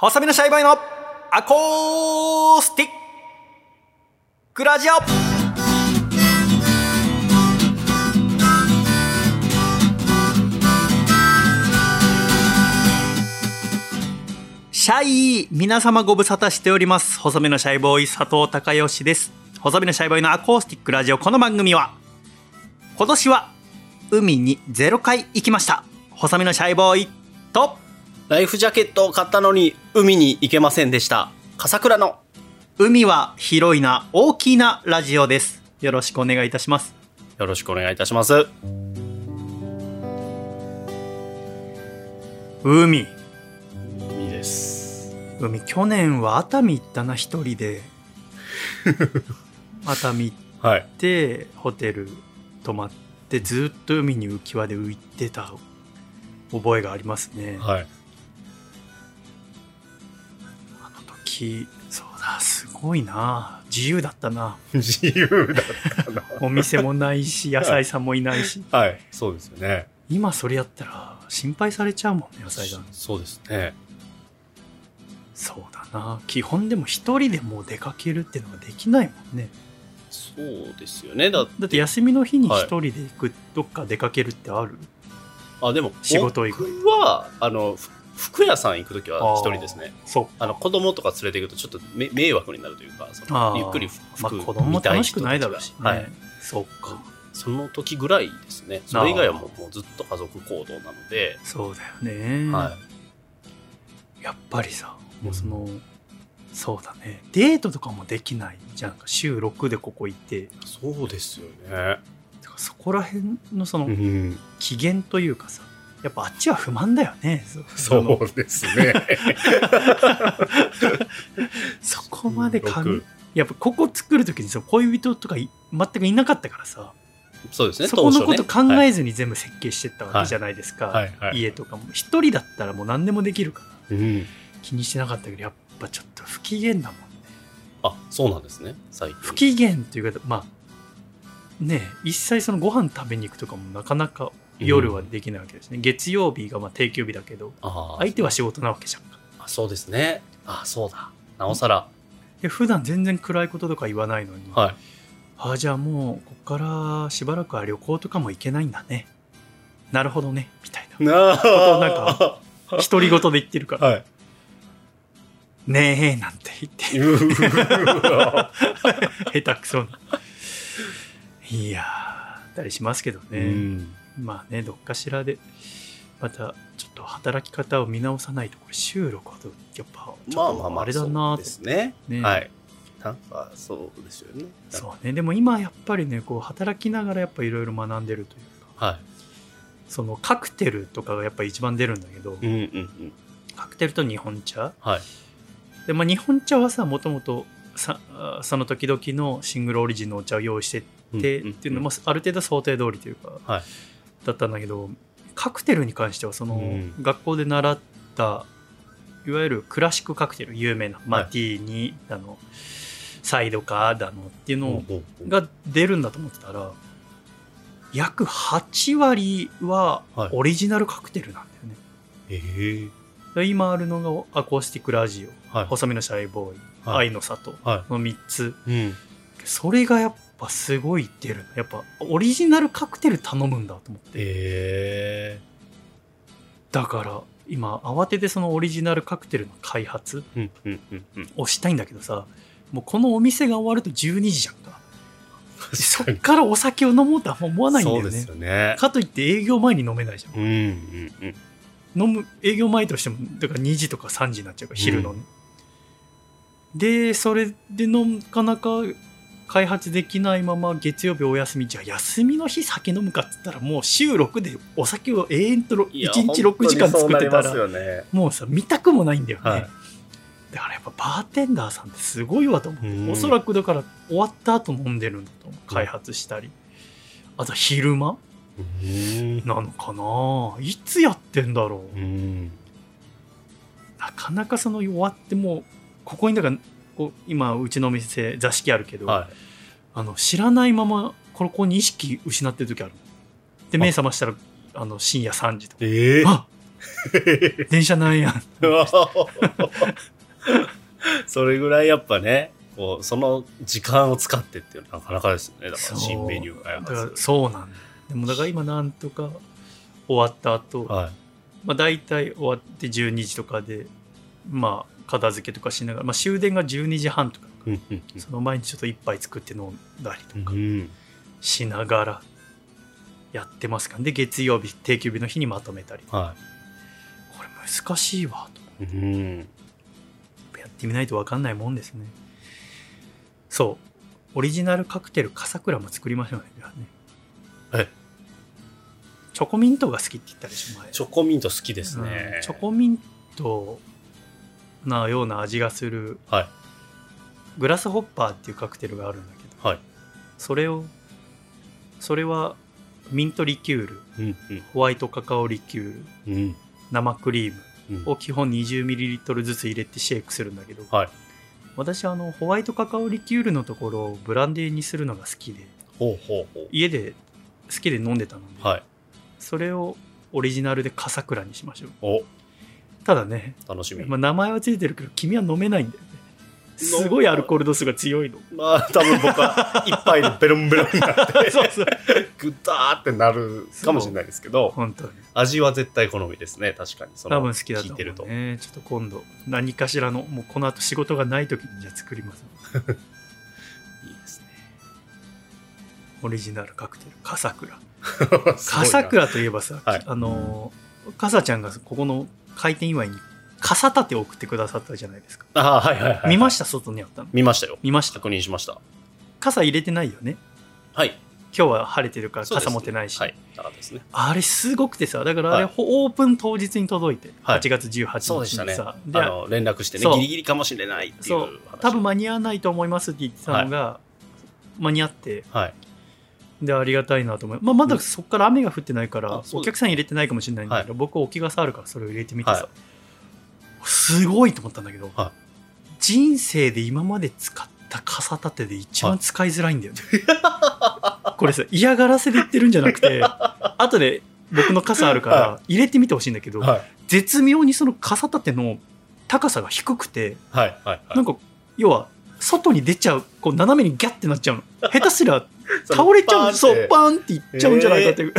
細身のシャイボーイのアコースティック。ラジオ。シャイ皆様ご無沙汰しております。細身のシャイボーイ佐藤孝義です。細身のシャイボーイのアコースティックラジオこの番組は今年は海に0回行きました。細身のシャイボーイとライフジャケットを買ったのに海に行けませんでした。笠倉の海は広いな大きなラジオですよろしくお願いいたしますよろしくお願いいたします。海海です。海去年は熱海行ったな一人で 熱海行っはい。てホテル泊まってずっと海に浮き輪で浮いてた覚えがありますね、はい。時そうだすごいな自由だったな 自由だったな。お店もないし野菜さんもいないしはい。そうですよね。今それやったら心配されちゃうもんね野菜さんそうですね。そうだな基本でも一人でもう出かけるっていうのができないもんねそうですよね。だだって休みの日に一人で行く、どっか出かけるってある？あ、でも、仕事以外僕は、あの、ふ服屋さん行くときは一人ですね。あの、子供とか連れて行くとちょっとめ迷惑になるというか、そのゆっくりまあ服子供も見た楽しくないだろうし、ね、はい。そうか。その時ぐらいですね。それ以外はもうもうずっと家族行動なので、そうだよね、はやっぱりさもうその、そうだね。デートとかもできないじゃん週6でここ行って。い。そうですよね。そこら辺のそのうん。機嫌というかさやっぱあっちは不満だよねそうですね。そこまでかやっぱここ作る時にさ恋人とかい全くいなかったからさそうですね。そこのこと考はいえずに全部設計してったわけじゃないですか、はいはい家とかも一人だったらもう何でもできるからうん。気にしてなかったけどやっぱちょっと不機嫌だもんねあ、そうなんですね。最近。不機嫌っていうかまあねえ一切そのご飯食べに行くとかもなかなか夜はできないわけですね、月曜日がまあ定休日だけど相手は仕事なわけじゃん。かあそうですね。あ、そうだ。なおさら。で普段全然暗いこととか言わないのに、はい。ああじゃあもうこっからしばらくは旅行とかも行けないんだね。なるほどね。みたいな。なあなんか独り言で言ってるから。はい。「ねえ」なんて言って。下手くそな。いやーたりしますけどうね、ん。まあねどっかしらでまたちょっと働き方を見直さないとこれ収録はやっぱちまあまあまあ、あれだなってですね。ねはい。なんか、そうですよね。そうねでも今やっぱりねこう働きながらやっぱいろいろ学んでるというかはそのカクテルとかがやっぱ一番出るんだけど、い。うんうんうん。カクテルと日本茶？はい。で、まあ、日本茶はさもともとその時々のシングルオリジンのお茶を用意してって、っていうのもある程度想定通りというか、はいだったんだけどカクテルに関してはその、うん学校で習ったいわゆるクラシックカクテル有名なマティーニだの、サイドカーだのっていうのが出るんだと思ってたら約8割ははいオリジナルカクテルなんだよね。ええで今あるのがアコースティックラジオ、はい。細身のシャイボーイ、はい愛の里はの3つい。うん。それがやっぱすごい出るやっぱオリジナルカクテル頼むんだと思って。えだから今慌ててそのオリジナルカクテルの開発。をしたいんだけどさもうこのお店が終わると12時じゃんか。そっ確からお酒を飲もうとは思わないんだよね。よね。かといって営業前に飲めないじゃん。うんうんうん。飲む営業前としてもだから2時とか3時になっちゃうから昼のね、でそれでのなかなか開発できないまま月曜日お休みじゃあ休みの日酒飲むかっつったらもう週6でお酒を永遠と1いや日6時間作ってたら。もうさ見たくもないんだよね、はい。だからやっぱバーテンダーさんってすごいわと思う、うん。おそらくだから終わった後飲んでるんだと思う開発したり、あと昼間うん。なのかな。いつやってんだろう、うん。なかなかその終わってもうここにだから今うちのお店座敷あるけど、はい。あの知らないままここに意識失ってる時あるで目覚ましたらあの深夜3時とかええあ電車なんや。それぐらいやっぱね、こう、その時間を使ってっていうのはなかなかですね。だから新メニュー開だから発。そうなんだ。でもだから今なんとか終わった後、はい。まあ大体終わって12時とかで、まあ片付けとかしながら、まあ終電が12時半とか、その前にちょっと一杯作って飲んだりとかうん。しながらやってますからで、月曜日、定休日の日にまとめたり。はこれ難しいわと。い。うん。やってみないと分かんないもんですね。そう。オリジナルカクテル、笠倉も作りましょうね。ねえ？チョコミントが好きって言ったでしょ、前。チョコミント好きですうんね。チョコミントなような味がするはい。グラスホッパーっていうカクテルがあるんだけど、はい。それを、それはミントリキュール、うんホワイトカカオリキュール、うん。うん。生クリームうんを基本 20ml ずつ入れてシェイクするんだけど、はい。私あのホワイトカカオリキュールのところをブランデーにするのが好きで家で好きで飲んでたので、う。はい。それをオリジナルで笠倉にしましょうお、ただね、楽しみ。まあ、名前はついてるけど君は飲めないんだよね。すごいアルコール度数が強いの。まあ、多分僕は一杯でベロンベロンになって、そうそう。グターってなるかもしれないですけど、本当に。味は絶対好みですね、確かに。その多分好きだと思聞いてると。うねちょっと今度何かしらのもうこの後仕事がない時にじゃあ作ります。いいですね。オリジナルカクテル笠倉。笠倉といえばさ、はい。あの笠ちゃんがここの開店祝いに傘立てを送ってくださったじゃないですかああ、はいはいはい。見ました外にあったの見ましたよ。見ました確認しました。傘入れてないよねはい。今日は晴れてるから傘持ってないし。あれすごくてさだからあれ、はいオープン当日に届いて、はい8月18そうでしたね。日にさ、あの、連絡してね、ギリギリかもしれないっていうそう話。多分間に合わないと思いますって言ってたのが、間に合ってはい。でありがたいなと思いまあ、まだそこから雨が降ってないから、お客さん入れてないかもしれないんだけど、僕置き傘あるからそれを入れてみてさ、はすごいと思ったんだけど、は人生で今まで使った傘立てで一番使いづらいんだよね、これさ嫌がらせで言ってるんじゃなくて後で僕の傘あるからは入れてみてほしいんだけど、はい。絶妙にその傘立ての高さが低くてはい。はい。なんか要は外に出ちゃうこう斜めにギャってなっちゃうの。下手すら倒れちゃうそうパンっていっちゃうんじゃないかっていう、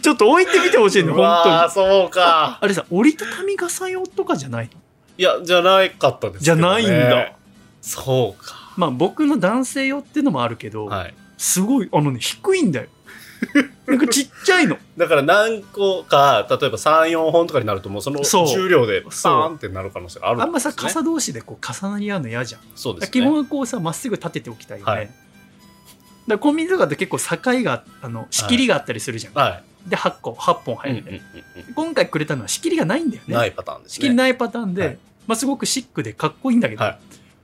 ちょっと置いてみてほしいねう本当にそうか。あれさ折りたたみ傘用とかじゃない？のいや、じゃなかったですねじゃないんだ。そうか。まあ僕の男性用ってのもあるけど、はい。すごいあのね低いんだよ なんかちっちゃいの。だから何個か、例えば3、4本とかになると、もうその重量でパーンってなる可能性があるあんまさ傘同士でこう重なり合うの嫌じゃん、そうですね。基本はこうさまっすぐ立てておきたいよね、はいだコンビニとかって結構境があの仕切りがあったりするじゃん、はで8個8本い。入るんで、今回くれたのは仕切りがないんだよね。ないパターンですね。仕切りないパターンで、はい。まあ、すごくシックでかっこいいんだけど、はい。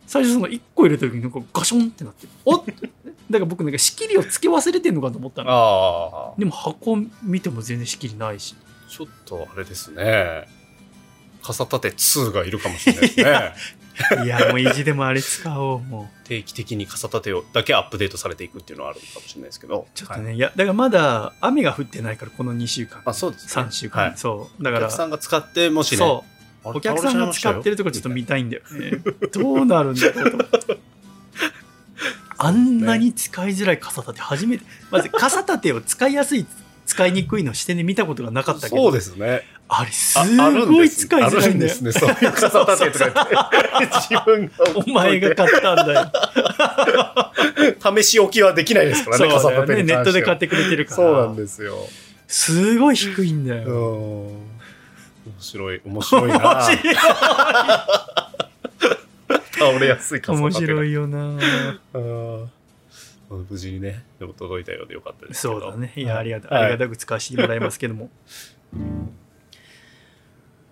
最初その1個入れた時になんかガションってなっておっだから僕なんか仕切りをつけ忘れてんのかと思ったのああ。でも箱見ても全然仕切りないしちょっとあれですね。傘立て2がいるかもしれないですね。いやもう意地でもあれ使おうもう定期的に傘立てをだけアップデートされていくっていうのはあるかもしれないですけど。ちょっとね、はいい、やだからまだ雨が降ってないからこの2週間あ、そうですね。3週間、はい。そうだからお客さんが使って、もしね。そうお客さんが使ってるとこちょっと見倒たいんだよねどうなるんだろうとあんなに使いづらい傘立て初めてまず傘立てを使いやすい使いにくいの視点で見たことがなかったけどそうですね。あれすごい使いづらいんだよあるんですね。そういう傘立てとか言って。自分がお前が買ったんだよ試し置きはできないですからね、そうだ傘立てに関してはトで買ってくれてるからそうなんですよ。すごい低いんだうん。よ面白い、面白い面な。白い倒れやすい傘面白いよな。うん。無事にね、でも届いたようでよかったです。そうだね。いやありがたはい。ありがたく使わせてもらいますけども。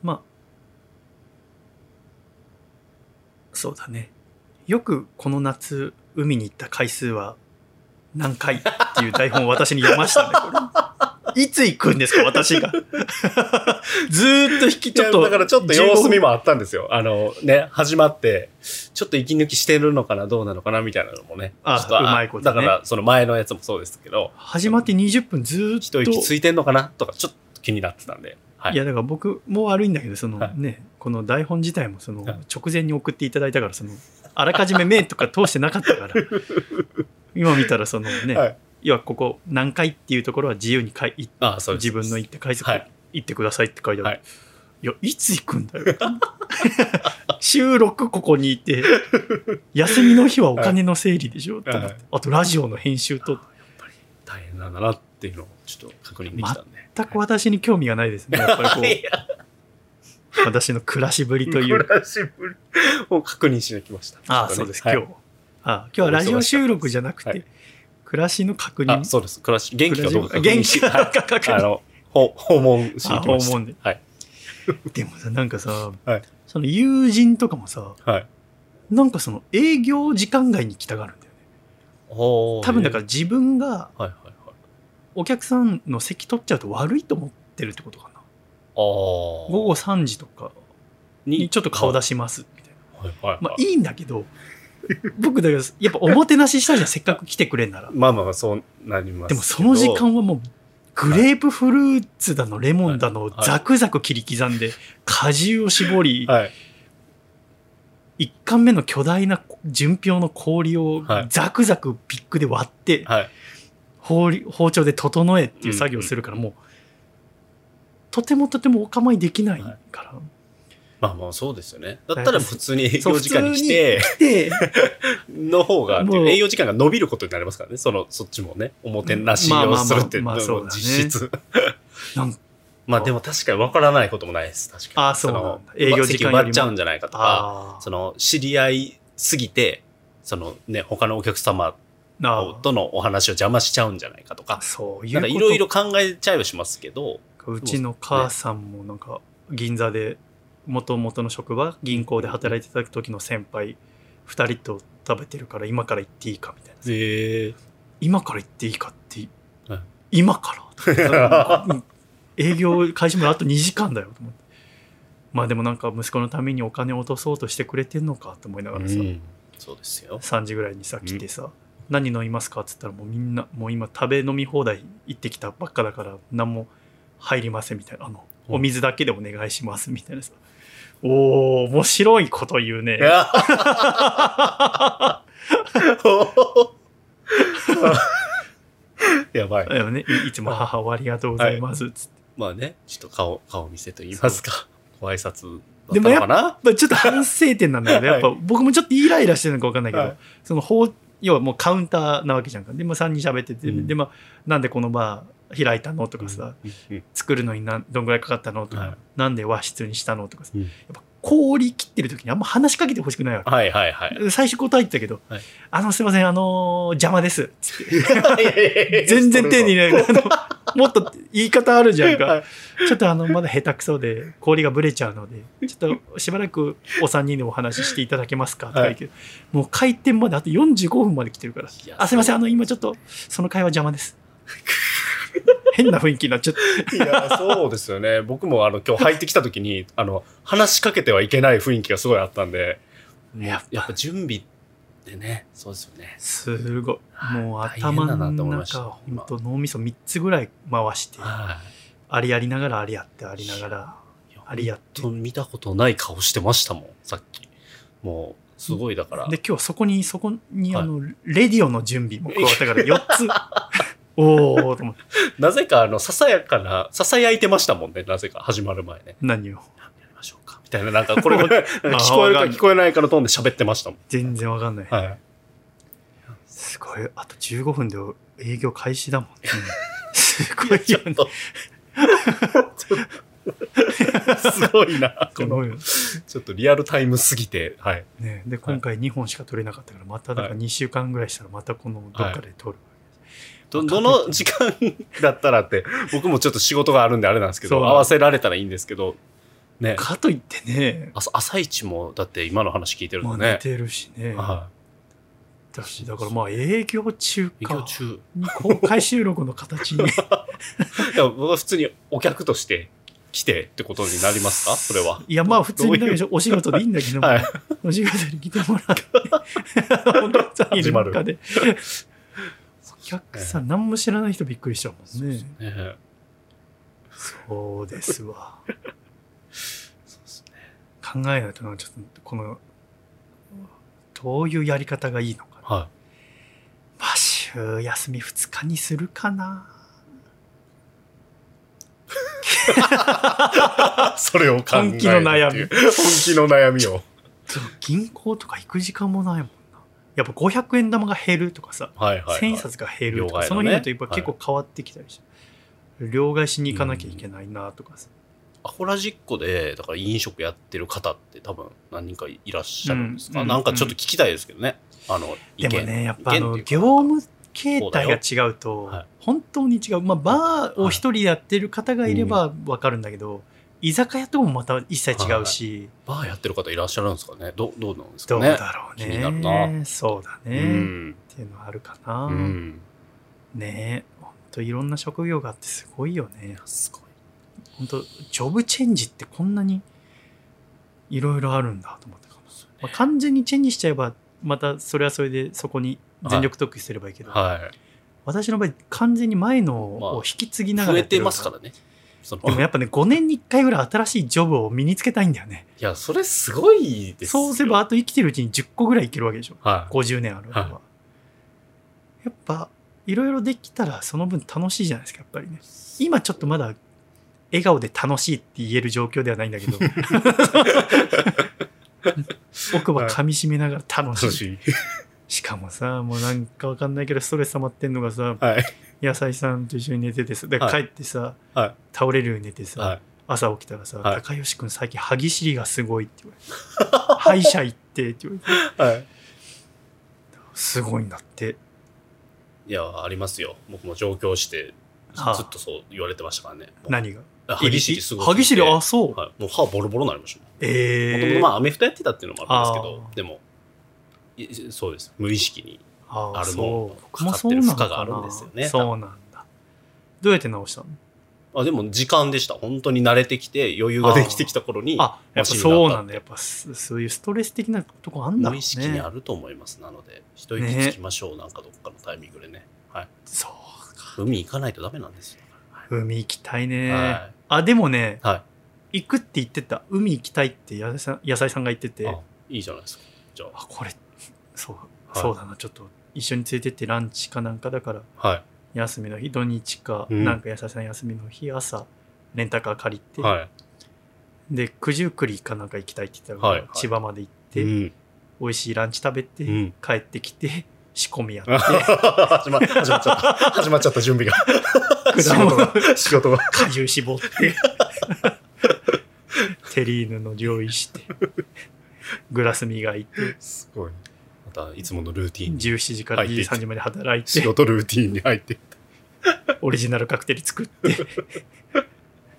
まあ。そうだね。よくこの夏海に行った回数は何回っていう台本を私に読ましたねこれいつ行くんですか、私が。ずーっと引き、ちょっと。だからちょっと様子見もあったんですよ。あのね、始まって、ちょっと息抜きしてるのかな、どうなのかな、みたいなのもね。あちょっとうまいことねだから、その前のやつもそうですけど、始まって20分ずーっと。一息ついてんのかなとか、ちょっと気になってたんで。はい。いやだから僕も悪いんだけどその、はいねこの台本自体もそのはい直前に送っていただいたからそのあらかじめ目とか通してなかったから 今見たらそのね、はい要はここ何回っていうところは自由に書いああ、そう。自分の言って回数、はい。言ってくださいって書いてある、はい。い、やいつ行くんだよ。収録ここにいて休みの日はお金の整理でしょ、と思って。はい。あとラジオの編集と。大変なんだなっていうのをちょっと確認できたんで。全く私に興味がないですね。やっぱりこ いや。う私の暮らしぶりという。暮らしぶり。を確認しに来ました。ああ、そうです、はい。今日。ああ今日はラジオ収録じゃなくて、はい暮らしの確認。あ、そうです。暮らし、元気かどうか元気かどうか確認はいあの、ほ訪問しに訪問ではい。でもさ、なんかさ、はいその友人とかもさ、はい。なんかその営業時間外に来たがるんだよね。多分だから自分が。お客さんの席取っちゃうと悪いと思ってるってことかな。午後3時とかにちょっと顔出しますみたいな。はいはいはい。まあいいんだけど、僕だからやっぱおもてなししたじゃん、せっかく来てくれんなら。まあまあまあ、そうなりますけど。でもその時間はもうグレープフルーツだのレモンだのザクザク切り刻んで果汁を絞りはい。1貫目の巨大な純氷の氷をはいザクザクピックで割ってはい。包包丁で整えっていう作業をするからもうとてもとてもお構いできないから。まあまあそうですよね。だったら普通に営業時間に来て、で、の方が、営業時間が伸びることになりますからね。その、そっちもね。おもてなしをするっていうのまあまあまあまあそうだね実質。まあでも確かに分からないこともないです。確かに。あそうなんだの営業時間よりっちゃうんじゃないかとか、あその、知り合いすぎて、そのね、他のお客様あとのお話を邪魔しちゃうんじゃないかとか、そういういろいろ考えちゃいはしますけど、うちの母さんもなんか銀座で元々の職場銀行で働いてた時の先輩2人と食べてるから今から行っていいかみたいな。へえ。今から行っていいかって、はい。今から？う ん営業開始まであと2時間だよと思って。まあでもなんか息子のためにお金を落とそうとしてくれてんのかと思いながらさ、うん。そうですよ。3時ぐらいにさ来てさ、何飲みますかっつったらもうみんなもう今食べ飲み放題行ってきたばっかだから何も入りませんみたいな。あの、うん。お水だけでお願いしますみたいなさおー面白いこと言うね。いや。やばい。ね。いいつも母をありがとうございます。っつって、まあね、ちょっと顔、顔見せと言いますか。ご挨拶だでもやっったのかなまあ、ちょっと反省点なんだけど、やっぱ僕もちょっとイライラしてるのか分かんないけど、はい。その法要はもうカウンターなわけじゃんか。でも3人喋ってて、うん。でまあなんでこのバー開いたのとかさ、作るのになんどんぐらいかかったのとか、はいなんで和室にしたのとかさ、うんやっぱ氷切ってる時にあんま話しかけてほしくないわけ。はいはいはい。最初答えてたけど、はいあの、すいません、あのー邪魔です。つって。全全然丁寧にね、もっと言い方あるじゃんか。はいちょっとあの、まだ下手くそで、氷がブレちゃうので、ちょっとしばらくお三人でお話ししていただけますかとか言うけど、もう開店まであと45分まで来てるからあ、すいません、あの、今ちょっと、その会話邪魔です。変な雰囲気になっちゃって。いや、そうですよね。僕もあの、今日入ってきた時に、あの、話しかけてはいけない雰囲気がすごいあったんで、やっやっぱ準備ってね、そうですよね。すごい。もう大変頭だなとの思いました中、本当脳みそ3つぐらい回して、はありやりながらありやって、ありながら、い。ありやって本当見たことない顔してましたもん、さっき。もう、すごいだから。で、今日はそこに、そこに、はいあの、レディオの準備も加わったから、4つ。おーと思って、なぜか、あの、ささやかな、ささやいてましたもんね、なぜか、始まる前ね。何を？やりましょうか。みたいな、なんか、これ 聞こえるか聞こえないかのトーンで喋ってましたもん。全然わかんない。はい。すごい。あと15分で営業開始だもん。すごいよね。すごいな、この、ちょっとリアルタイムすぎて、はい。ね。で、今回2本しか取れなかったから、まただからはい2週間ぐらいしたら、またこのどっかで取る。ど、どの時間だったらって、僕もちょっと仕事があるんであれなんですけど、合わせられたらいいんですけど、ね。かといってね、朝朝一も、だって今の話聞いてるまあとね。寝てるしね。はだし、だからまあ営業中い。営か。業中。に公開収録の形に や僕は普通にお客として来てってことになりますか？それは。いや、まあ普通にだけどお仕事でいいんだけど、はい。お仕事に来てもらって、お客さんいる中で。お客さん、何も知らない人びっくりしちゃうもんね。ねそうですわ。そうですね。考えないとな、ちょっと、この、どういうやり方がいいのかな。はまあ、週休み2日にするかな。い。それを考える本気の悩みっていう本気の悩みを。銀行とか行く時間もないもんな。やっぱ500円玉が減るとかさ、はいはい、はい。千円札が減るとか、両替のね。その日だとやっぱ結構変わってきたりして、両替しに行かなきゃいけないなとかさ。アホラジッコで、だから飲食やってる方って多分何人かいらっしゃるんですか、うん。なんかちょっと聞きたいですけどね。あの、意見。でもね、やっぱあの、意見っていうか。業務形態が違うとはい、本当に違う。まあ、バーを一人でやってる方がいればわかるんだけど、居酒屋ともまた一切違うし、バーやってる方いらっしゃるんですかねどどうなんですどうかねだろうね。気になるなそうだうね。ん。っていうのはあるかな。うん。ねえ、ほんといろんな職業があってすごいよね。すごい。本当ジョブチェンジってこんなにいろいろあるんだと思ったかも、まあ、完全にチェンジしちゃえばまたそれはそれでそこに全力特許すればいいけど、は私の場合完全に前のまあを引き継ぎながい。増えらやってるてますからね。そのでもやっぱね5年に1回ぐらい新しいジョブを身につけたいんだよねいや、それすごいですよ。そうすればあと生きてるうちに10個ぐらいいけるわけでしょはい。50年あるわけは、はやっぱいろいろできたらその分楽しいじゃないですかやっぱりね今ちょっとまだ笑顔で楽しいって言える状況ではないんだけど 奥歯噛み締めながら楽しい、楽しい。しかもさもうなんかわかんないけどストレス溜まってんのがさはい。野菜さんと一緒に寝ててさで、はい帰ってさはい。倒れるように寝てさ、はい。朝起きたらさ、はい高吉君最近歯ぎしりがすごいって言われて 歯医者行ってって言われてはい。すごいんだっていや、ありますよ。僕も上京して、ずはあっとそう言われてましたからね。何が？あ歯ぎしり？すごい。歯ぎしり？あそう、はい。もう歯ボロボロになりました。ええもともとまあアメフトやってたっていうのもあるんですけどでも、いそうです。無意識に。あるのかかってもそうなのる負荷があるんですよねそうなんだどうやって直したの？あ、でも時間でした。本当に慣れてきて余裕ができてきた頃に、あやっぱそうなんだやっぱすそういうストレス的なとこあんだろうね無意識にあると思います。なので、一息つきましょう。なんかどっかのタイミングでね。はい。そうか海行かないとダメなんですよ。海行きたいね、はあでもねい。はい。行くって言ってた海行きたいって野菜さん野菜さんが言っててあ、いいじゃないですか。じゃあこれそう、はいそうだなちょっと一緒に連れてってランチかなんかだからあ。はい。休みの日土日か、うんなんか野菜さん休みの日朝レンタカー借りて、はい。で九十九里かなんか行きたいって言ったから、はいはい千葉まで行って、うん。美味しいランチ食べて、うん帰ってきて仕込みやって 始まっちゃった。始まっちゃった準備が。仕事が。仕事が。果汁絞って テリーヌの用意してグラス磨いてすごい。また、いつものルーティンに。17時から入っていって。23時まで働い仕て事ルーティンに入って。オリジナルカクテル作って。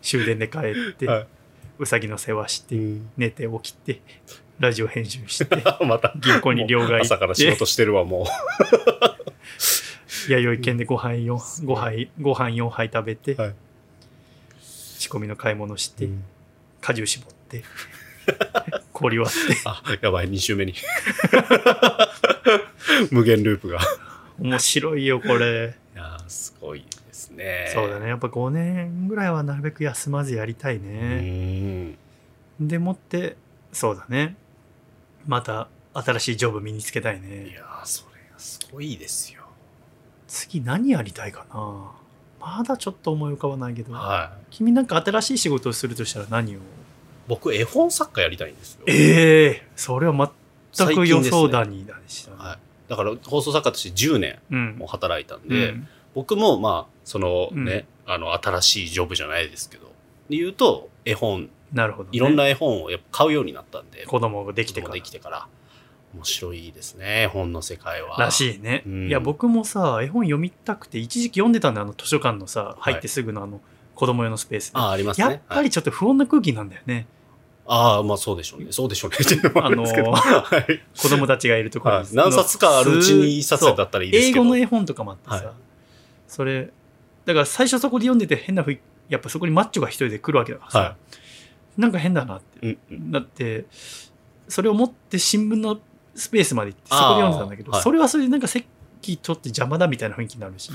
終電で帰って、はうさぎの世話して、うん。寝て起きてラジオ編集して また。銀行に両替朝から仕事してるわ、も 弥生県でご飯4ご杯ご飯4杯食べて、はい。仕込みの買い物しう。て、果汁絞って氷割ってあ、やばい、2週目に。無限ループが。い面白いよこれやーすごいですね。そうだねやっぱ5年ぐらいはなるべく休まずやりたいうね、ん。でもってそうだねまた新しいジョブ身につけたいいねやーそれがすごいですよ。次何やりたいかなまだちょっと思い浮かばないけど、はい。君なんか新しい仕事をするとしたら何を？僕、絵本作家やりたいんですよ。ええそれは全く予想だにだでしたね、はい。だから、放送作家として10年うん。も働いたんうで、ん。僕も、まあ、そのうん。ね、あの、新しいジョブじゃないですけど、で言うと、絵本、なるほど、ね、いろんな絵本をやっぱ買うようになったんで、子供ができてから。できてから、面白いですね、絵本の世界は。らしいね、うん。いや僕もさ絵本読みたくて一時期読んでたんだよあの図書館のさはい入ってすぐのあの子供用のスペースで、ああ、ありますね。やっぱはいりちょっと不穏な空気なんだよね、ああ、まあそうでしょうね。そうでしょうね。っていうのもあるんですけど。あのはい。子供たちがいるところにはい何冊かあるうちに一冊だったらいいですけど。英語の絵本とかもあってさ、はいそれだから最初そこで読んでて変な雰囲気やっぱそこにマッチョが一人で来るわけだからさ、はなんか変だなってうんうん。だってそれを持って新聞のスペースまで行ってそこで読んでたんだけど、それはそれでなんか席取って邪魔だみたいな雰囲気になるし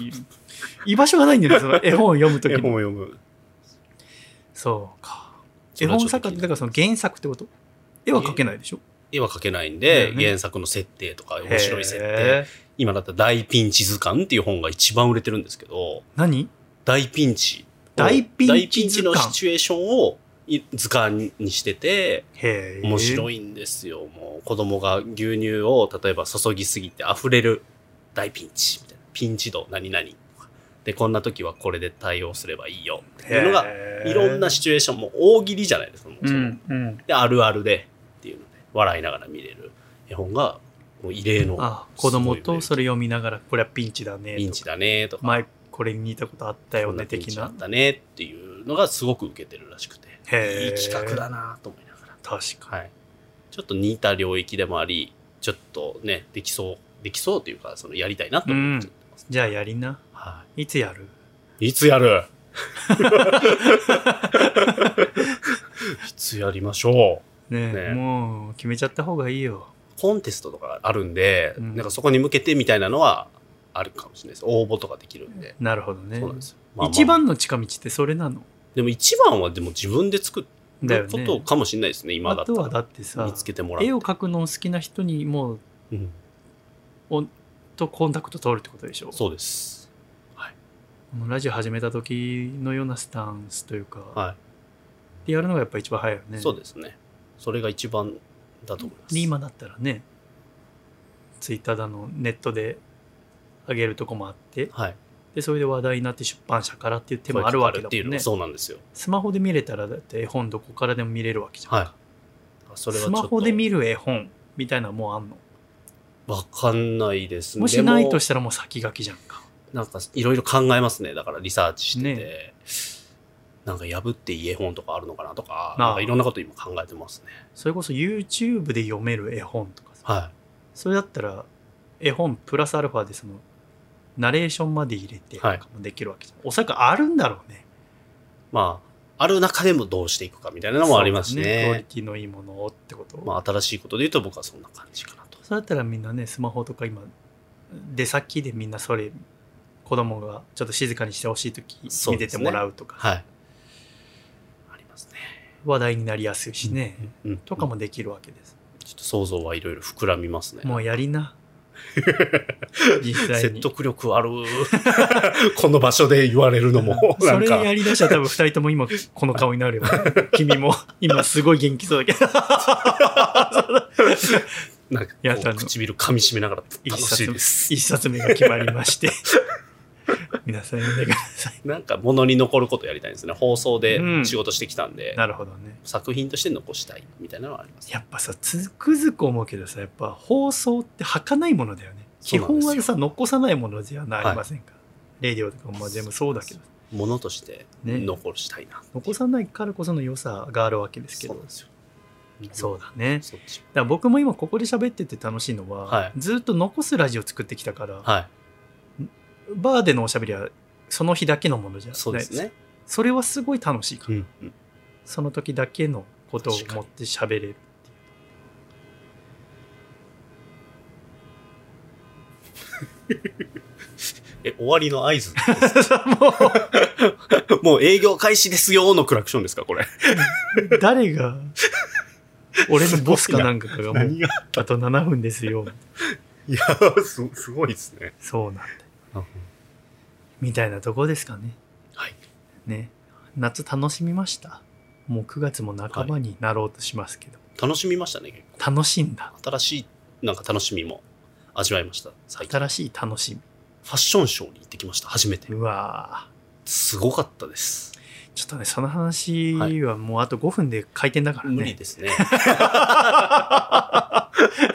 居場所がないんだよねその絵本を読む時絵本にを読む。そうかそ絵本作家ってだからその原作ってこと？絵は描けないでしょ？絵は描けないんだで、よね原作の設定とか面白い設定。今だったら大ピンチ図鑑っていう本が一番売れてるんですけど、何？大ピンチを。大ピンチ大ピンチのシチュエーションをい図鑑にしてて、面白いんですよ。もう子供が牛乳を例えば注ぎすぎて溢れる大ピンチみたいな。ピンチ度何々。で、こんな時はこれで対応すればいいよ。っていうのが、いろんなシチュエーションも大喜利じゃないですか。もううそのんうんで、あるあるでっていうので、笑いながら見れる絵本が、もう異例のあ子供とそれれ読みながらこれはピンチだねピンチだねとか、前これに似たことあったよね的なピンチだったねっていうのがすごく受けてるらしくて、いい企画だなと思いながら。確かはい。ちょっと似た領域でもあり、ちょっとね、できそう、できそうというか、そのやりたいなと思ってます。じゃあやりなはいつやる？い。いつやる？いつやりましょう。ねえねもう決めちゃった方がいいよコンテストとかあるんで、うんなんかそこに向けてみたいなのはあるかもしれないです。応募とかできるんで。なるほどねそうなんですよ。まあまあ一番の近道ってそれなの？でも一番はでも自分で作ることかもしれないですね、今だったら。あとはだってさ見つけてもらって。絵を描くの好きな人にもううんおとコンタクト取るってことでしょ？そうです。このラジオ始めた時のようなスタンスというか、はでやるのがやっぱ一番早いよねそうですね。それが一番だと思います。で今だったらねツイッターだのネットで上げるとこもあってはい。でそれで話題になって出版社からっていう手もあるわけだもんねそうなんですよ。スマホで見れたらだって絵本どこからでも見れるわけじゃん、はい。それはスマホで見る絵本みたいなのはもうあんの？わかんないですね。もしないとしたらもう先書きじゃんかなんかいろいろ考えますね。だからリサーチしてて。ねなんか破っていい絵本とかあるのかなとか、なんかいろんなこと今考えてますね。それこそ YouTube で読める絵本とかさはそれだったら絵本プラスアルファでそのナレーションまで入れてできるわけじゃん、おそらくあるんだろうねい。まあ、ある中でもどうしていくかみたいなのもありますしそうだクオリね。ティのいいものをってこと、まあ、新しいことで言うと僕はそんな感じかなと。そうだったらみんなねスマホとか今出先でみんなそれ子供がちょっと静かにしてほしい時見ててもらうとかはい。ありますね。話題になりやすいしね、うん。とかもできるわけです、ちょっと想像はいろいろ膨らみますね。もうやりな 実際に説得力ある。この場所で言われるのも、なそれ。やりだしたら多分二人とも今この顔になるよ、君も今すごい元気そうだけどなんか唇噛み締めながら一楽し冊いです。一冊目が決まりまして。皆さん読んでください。なんか物に残ることやりたいんですね。放送でうん。仕事してきたんで、なるほどね。作品として残したいみたいなのはあります。やっぱさつくづく思うけどさやっぱ放送って儚いものだよね。基本はさ残さないものじゃありませんか、レディオとかもまあ全部そうだけど。ものとしてね。残したいな。残さないからこその良さがあるわけですけど。そうですよ。そうだね。だから僕も今ここで喋ってて楽しいのは、はいずっと残すラジオ作ってきたから、はい。バーでのおしゃべりはその日だけのものじゃないそうですね。それはすごい楽しいから、うんうん。その時だけのことを確かに持って喋れる え、終わりの合図？も もう営業開始ですよのクラクションですかこれ。う誰が？俺のボスかな。んかがもうあと7分ですよ。いや、す、すごいですね。そうなんだみたいなとこですかね。はい。ね。夏楽しみました？もう9月も半ばになろうとしますけど、楽しみましたね、結楽しいんだ。構。新しい、なんか楽しみも。味わいました、最近。新しい楽しファッションショーに行ってきました、初めて。み。うわすごかったです。ーちょっとねその話はもうあと5分で開店だからね、無理ですね。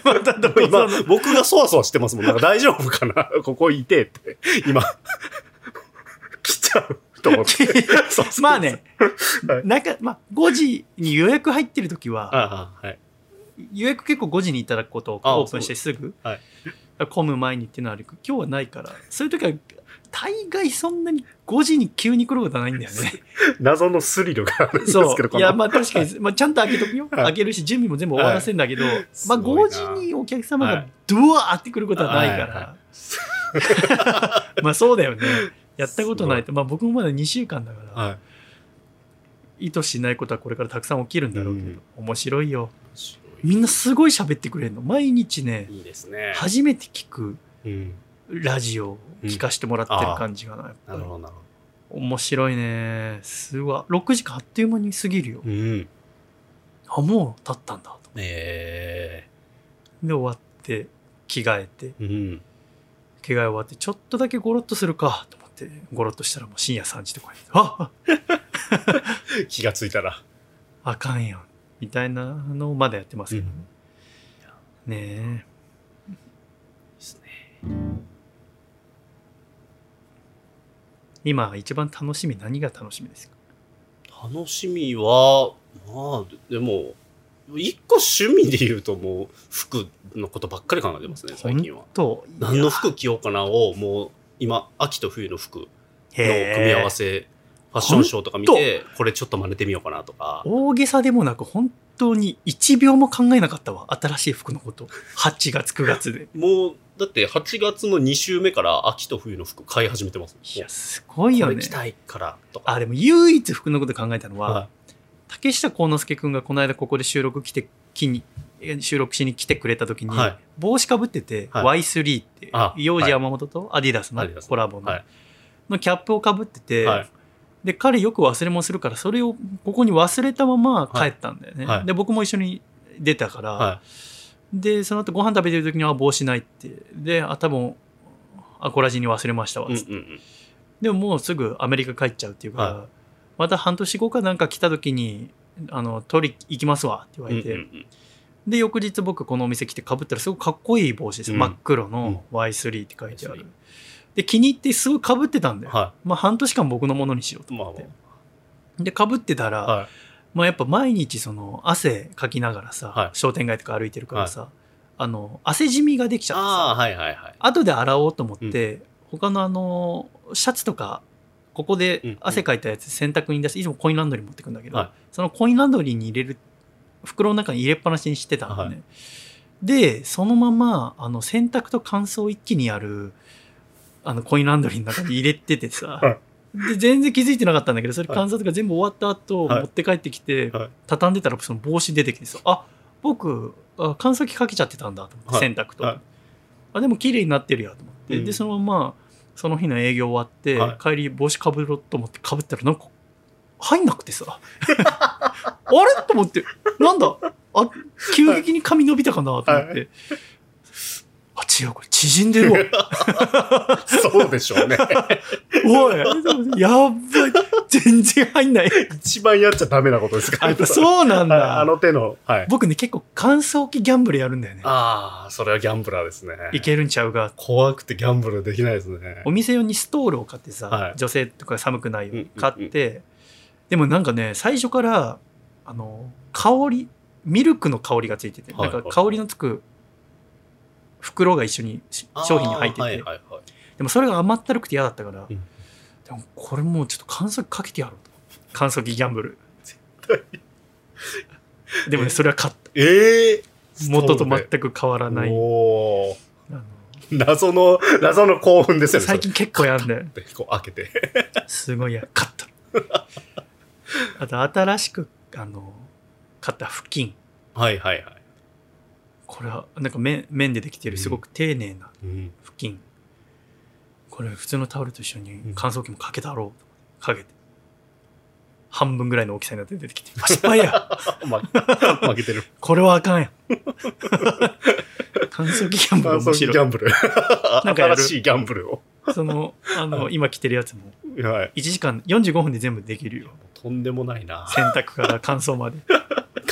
またどうぞ今、僕がそわそわしてますもん。なんか大丈夫かな？ここいてって。今、来ちゃうと思って。まあね、はいなんか、まあ、5時に予約入ってる時は、はい。予約結構5時にいただくことをあオープンしてすぐ、はい混む前にっていうのはあるけど今日はないから、そういう時は大概そんなに5時に急に来ることはないんだよね。謎のスリルがあるんですそけど、いや、まあ確かに、まあちゃんと開けとくよ。はい開けるし、準備も全部終わらせるんだけど、まあすごいな5時にお客様がはいドワーって来ることはないから。まあそうだよね。やったことないと。まあ僕もまだ2週間だから、はい。意図しないことはこれからたくさん起きるんだろうけど、うん面白いよ。白みんなすごい喋ってくれるの。毎日ね、いいいですね。初めて聞くうん。ラジオを聞かせてもらってる感じがな、やっぱりなるほど、なるほ面白いね。すごい。6時間あっという間に過ぎるよ。ど。うん。あ、もう経ったんだと。えで、終わって、着替えて、えうん。着替え終わって、ちょっとだけゴロッとするかと思って、ゴロッとしたらもう深夜3時とかに、あ 気がついたら。あかんやん。みたいなのをまだやってますけどね。ねですね。え。今一番楽しみ何が楽しみですか？楽しみは、まあ、でも、一個趣味で言うともう、服のことばっかり考えてますね、最近は。と、何の服着ようかなを、もう、今、秋と冬の服の組へみ合わせ、ファッションショーとか見て、これちょっと真似てみようかなとか。大げさでもなく本当に1秒も考えなかったわ新しい服のこと。8月9月で。もう、だって8月の2週目から秋と冬の服買い始めてます。いやすごいよね。これ着たいからとか。あでも唯一服のこと考えたのは、は竹下幸之助君がこの間ここで収録来てきにえ収録しに来てくれた時に、はい。帽子かぶってて、は Y3 ってあ幼児山本とアディダスのコラボの,、はい。のキャップをかぶってて、はい。で彼よく忘れ物するからそれをここに忘れたまま帰ったんだよね、で僕も一緒に出たから、はでその後ご飯食べてる時には帽子ないって。であ多分アコラジに忘れましたわ。い。うんつって、うんうん。でももうすぐアメリカ帰っちゃうっていうから、はまた半年後かなんか来た時にあの取り行きますわって言われて、うんうんで翌日僕このお店来てかぶったらすごくかっこいい帽子です、うん。真っ黒の Y3 って書いてある、Y3 で気に入ってすごいかぶってたんだよ、はまあ半年間僕のものにしようと思って、までかぶってたら、あ。はい。まあ、やっぱ毎日その汗かきながらさ、はい。商店街とか歩いてるからさ、あの汗じみができちゃってさああ、はいはいはい。後で洗おうと思って、他のあのシャツとかここでうん汗かいたやつ洗濯に出していつもコインランドリー持ってくんだけど、はい。そのコインランドリーに入れる袋の中に入れっぱなしにしてたんだね、はい。でそのままあの洗濯と乾燥一気にやるあのコインランドリーの中に入れててさ、はで全然気づいてなかったんだけどそれはい。乾燥とか全部終わった後、はい。持って帰ってきて、はい。畳んでたらその帽子出てきてさあ僕あ乾燥機かけちゃってたんだと思って、はい。洗濯と、はい。あでも綺麗になってるやと思って、うん。でそのままその日の営業終わって、はい。帰り帽子かぶろうと思ってかぶったらなんか入んなくてさ。あれ？と思って。なんだ？あ急激に髪伸びたかなと思って、はいあ違うこれ縮んでるわ そうでしょうね。おいやばい全然入んない一番やっちゃダメなことですか？ら。あやっぱそうなんはいだあの手の。はい。僕ね結構乾燥機ギャンブルやるんだよねああ、それはギャンブラーですね。いけるんちゃうが怖くてギャンブルできないですねお。店用にストールを買ってさ、はい女性とか寒くないようにうんうん買って、でもなんかね最初からあの香りミルクの香りがついてて、はいなんか香りのつく袋が一緒にし商品に入ってて、はいはいはい。でもそれが甘ったるくて嫌だったから、うん。でもこれもうちょっと乾燥機かけてやろうと。乾燥機ギャンブル。対でもねそれは勝った。ええ元と全く変わらない。謎の、謎の興奮ですよね。最近結構やんだよ。こう開けて。すごいや勝った。あと新しくあの買った布巾はいはいはい。これはなんか綿綿でできてるすごく丁寧なうん。布巾、これ普通のタオルと一緒に乾燥機もかけたろうとかけて半分ぐらいの大きさになって出てきて あ失敗やま、負けてる。これはあかんやん 乾燥機ギャンブル面白いギャンブル。なんか新しいギャンブルを。そのあの今着てるやつもはい。1時間45分で全部できるよとんでもないな。洗濯から乾燥まで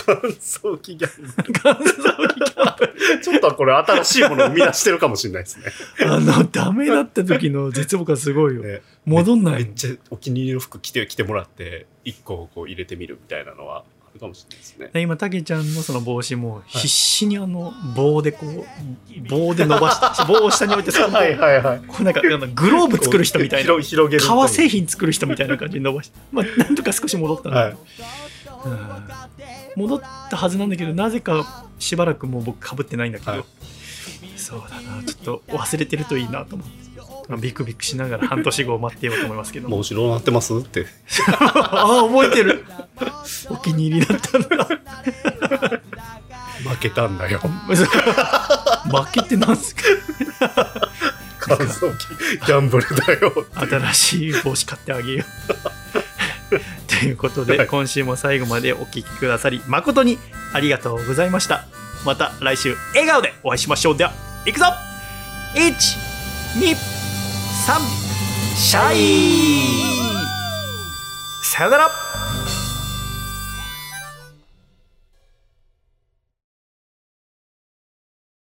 乾燥機ギャンブル。乾燥機ギャンブルちょっとこれ新しいものを生み出してるかもしれないですね。あのダメだった時の絶望感すごいよね戻んないめっちゃお気に入りの服着て、着てもらって、一個こう入れてみるみたいなのはあるかもしれないですね。で今たけちゃんのその帽子も必死にあの棒でこう棒で伸ばして 棒を下に置いてそこはいはいはい。こうなんかあのグローブ作る人みたいな広広げる。革製品作る人みたいな感じに伸ばして、まあ、なんとか少し戻ったんだはい。うん。戻ったはずなんだけどなぜかしばらくもう僕かぶってないんだけど、はい。そうだな。ちょっと忘れてるといいなと思って、まあビクビクしながら半年後を待ってようと思いますけど帽子どうなってます？って。ああ覚えてる。お気に入りだったんだ負けたんだよ。負けってなんすか？乾燥機、ギャンブルだよ。新しい帽子買ってあげよう ということで、はい。今週も最後までお聞きくださり誠にありがとうございました。また来週笑顔でお会いしましょう。ではいくぞ！123シャイ。さよなら